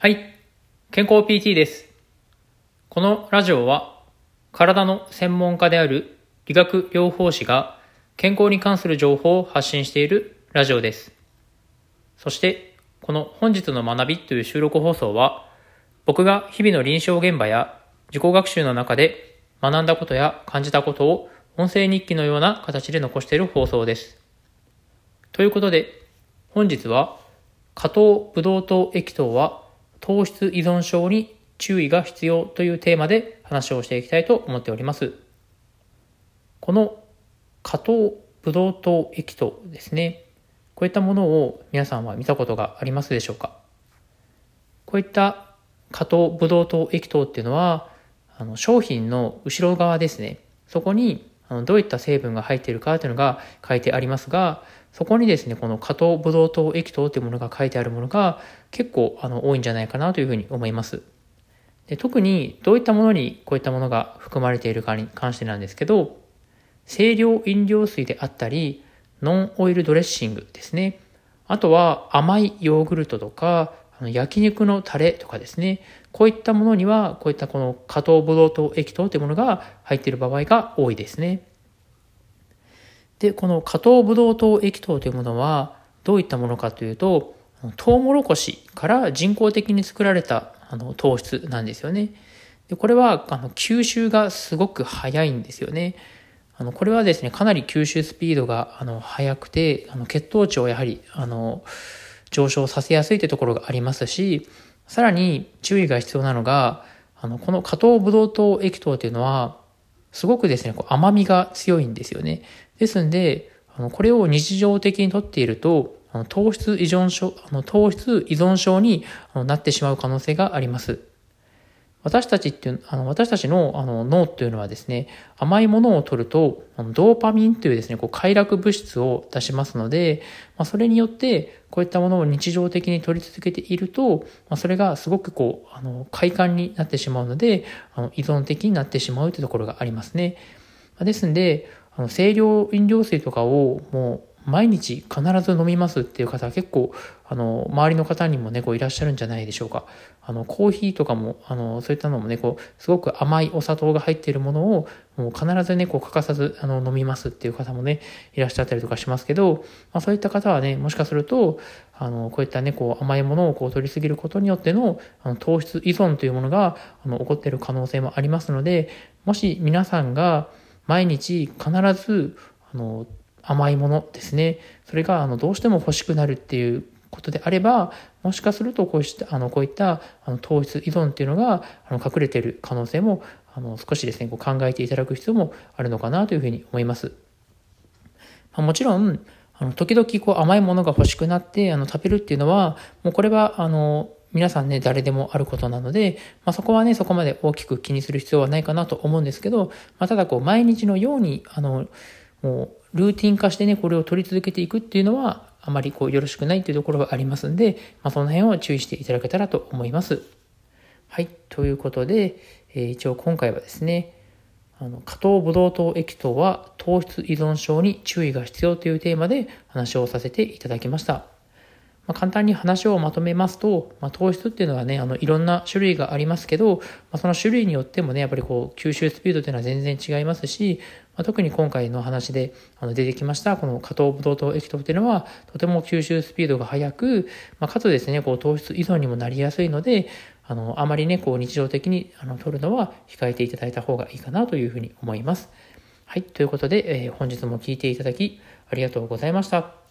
はい。健康 PT です。このラジオは、体の専門家である理学療法士が健康に関する情報を発信しているラジオです。そして、この本日の学びという収録放送は、僕が日々の臨床現場や自己学習の中で学んだことや感じたことを音声日記のような形で残している放送です。ということで、本日は、加糖ブドウ糖液糖は糖質依存症に注意が必要というテーマで話をしていきたいと思っております。この加糖ブドウ糖液糖ですね。こういったものを皆さんは見たことがありますでしょうか？こういった加糖ブドウ糖液糖っていうのは、あの商品の後ろ側ですね。そこにあのどういった成分が入っているかというのが書いてありますが、そこにですね、この加糖ブドウ糖液糖というものが書いてあるものが結構あの多いんじゃないかなというふうに思います。で特にどういったものにこういったものが含まれているかに関してなんですけど、清涼飲料水であったり、ノンオイルドレッシングですね。あとは甘いヨーグルトとか、あの焼肉のタレとかですね。こういったものには、こういったこの加糖ブドウ糖液糖というものが入っている場合が多いですね。で、この加糖ブドウ糖液糖というものはどういったものかというと、トウモロコシから人工的に作られたあの糖質なんですよね。でこれはあの吸収がすごく早いんですよね。あのこれはですね、かなり吸収スピードがあの速くて、あの血糖値をやはりあの上昇させやすいというところがありますし、さらに注意が必要なのが、あのこの加糖ブドウ糖液糖というのは、すごくですね、こう甘みが強いんですよね。ですんで、あのこれを日常的にとっていると、あの糖質依存症、あの糖質依存症になってしまう可能性があります。私たちっていう、あの私たちのあの脳っていうのはですね、甘いものを取ると、ドーパミンというですね、こう快楽物質を出しますので、まあ、それによって、こういったものを日常的に取り続けていると、まあ、それがすごくこう、あの、快感になってしまうので、あの依存的になってしまうというところがありますね。ですんで、あの清涼飲料水とかをもう毎日必ず飲みますっていう方は結構、あの、周りの方にもね、こういらっしゃるんじゃないでしょうか。あの、コーヒーとかも、あの、そういったのもね、こう、すごく甘いお砂糖が入っているものを、もう必ずね、こう、欠かさず、あの、飲みますっていう方もね、いらっしゃったりとかしますけど、まあそういった方はね、もしかすると、あの、こういったね、こう、甘いものをこう、取りすぎることによっての、あの、糖質依存というものが、あの、起こっている可能性もありますので、もし皆さんが毎日必ず、あの、甘いものですね。それが、あの、どうしても欲しくなるっていうことであれば、もしかするとこうした、あの、こういった、あの、糖質依存っていうのが、あの、隠れている可能性も、あの、少しですね、こう考えていただく必要もあるのかなというふうに思います。まあ、もちろん、あの、時々こう甘いものが欲しくなって、あの、食べるっていうのは、もうこれは、あの、皆さんね、誰でもあることなので、まあ、そこはね、そこまで大きく気にする必要はないかなと思うんですけど、まあ、ただこう、毎日のように、あの、もう、ルーティン化してね、これを取り続けていくっていうのは、あまりこう、よろしくないっていうところがありますんで、まあ、その辺を注意していただけたらと思います。はい。ということで、えー、一応今回はですね、あの、加糖ブドウ糖液糖は糖質依存症に注意が必要というテーマで話をさせていただきました。まあ、簡単に話をまとめますと、まあ、糖質っていうのはね、あの、いろんな種類がありますけど、まあ、その種類によってもね、やっぱりこう、吸収スピードっていうのは全然違いますし、まあ、特に今回の話であの出てきました、この加糖ブドウ糖液糖っていうのは、とても吸収スピードが速く、まあ、かつですね、こう、糖質依存にもなりやすいので、あの、あまりね、こう、日常的にあの取るのは控えていただいた方がいいかなというふうに思います。はい。ということで、えー、本日も聴いていただき、ありがとうございました。